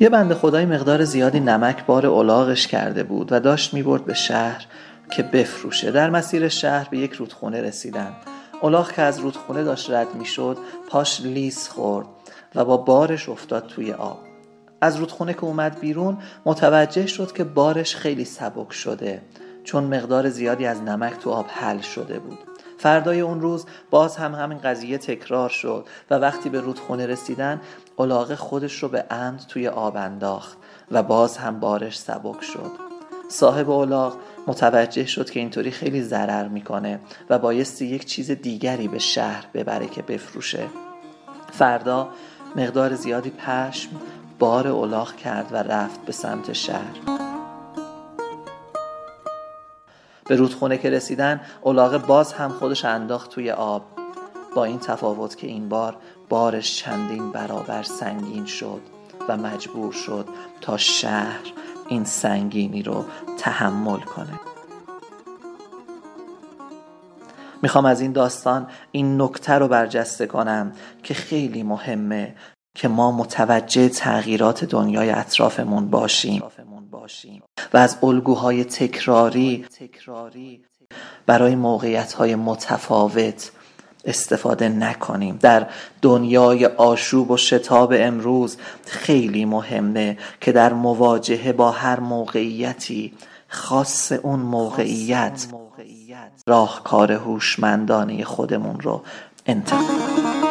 یه بنده خدای مقدار زیادی نمک بار الاغش کرده بود و داشت می‌برد به شهر که بفروشه. در مسیر شهر به یک رودخونه رسیدن. الاغ که از رودخونه داشت رد می‌شد پاش لیس خورد و با بارش افتاد توی آب. از رودخونه که اومد بیرون متوجه شد که بارش خیلی سبک شده چون مقدار زیادی از نمک تو آب حل شده بود. فردای اون روز باز هم همین قضیه تکرار شد و وقتی به رودخونه رسیدن الاغه خودش رو به عمد توی آب انداخت و باز هم بارش سبک شد. صاحب الاغ متوجه شد که اینطوری خیلی ضرر می‌کنه و بایستی یک چیز دیگری به شهر ببره که بفروشه. فردا مقدار زیادی پشم بار الاغ کرد و رفت به سمت شهر. به رودخونه که رسیدن الاغه باز هم خودش انداخت توی آب. با این تفاوت که این بار بارش چندین برابر سنگین شد و مجبور شد تا شهر این سنگینی رو تحمل کنه. می‌خوام از این داستان این نکته رو برجسته کنم که خیلی مهمه که ما متوجه تغییرات دنیای اطرافمون باشیم. و از الگوهای تکراری برای موقعیت های متفاوت استفاده نکنیم. در دنیای آشوب و شتاب امروز خیلی مهمه که در مواجهه با هر موقعیتی خاص اون موقعیت. راهکار هوشمندانه خودمون رو انتخاب کنیم.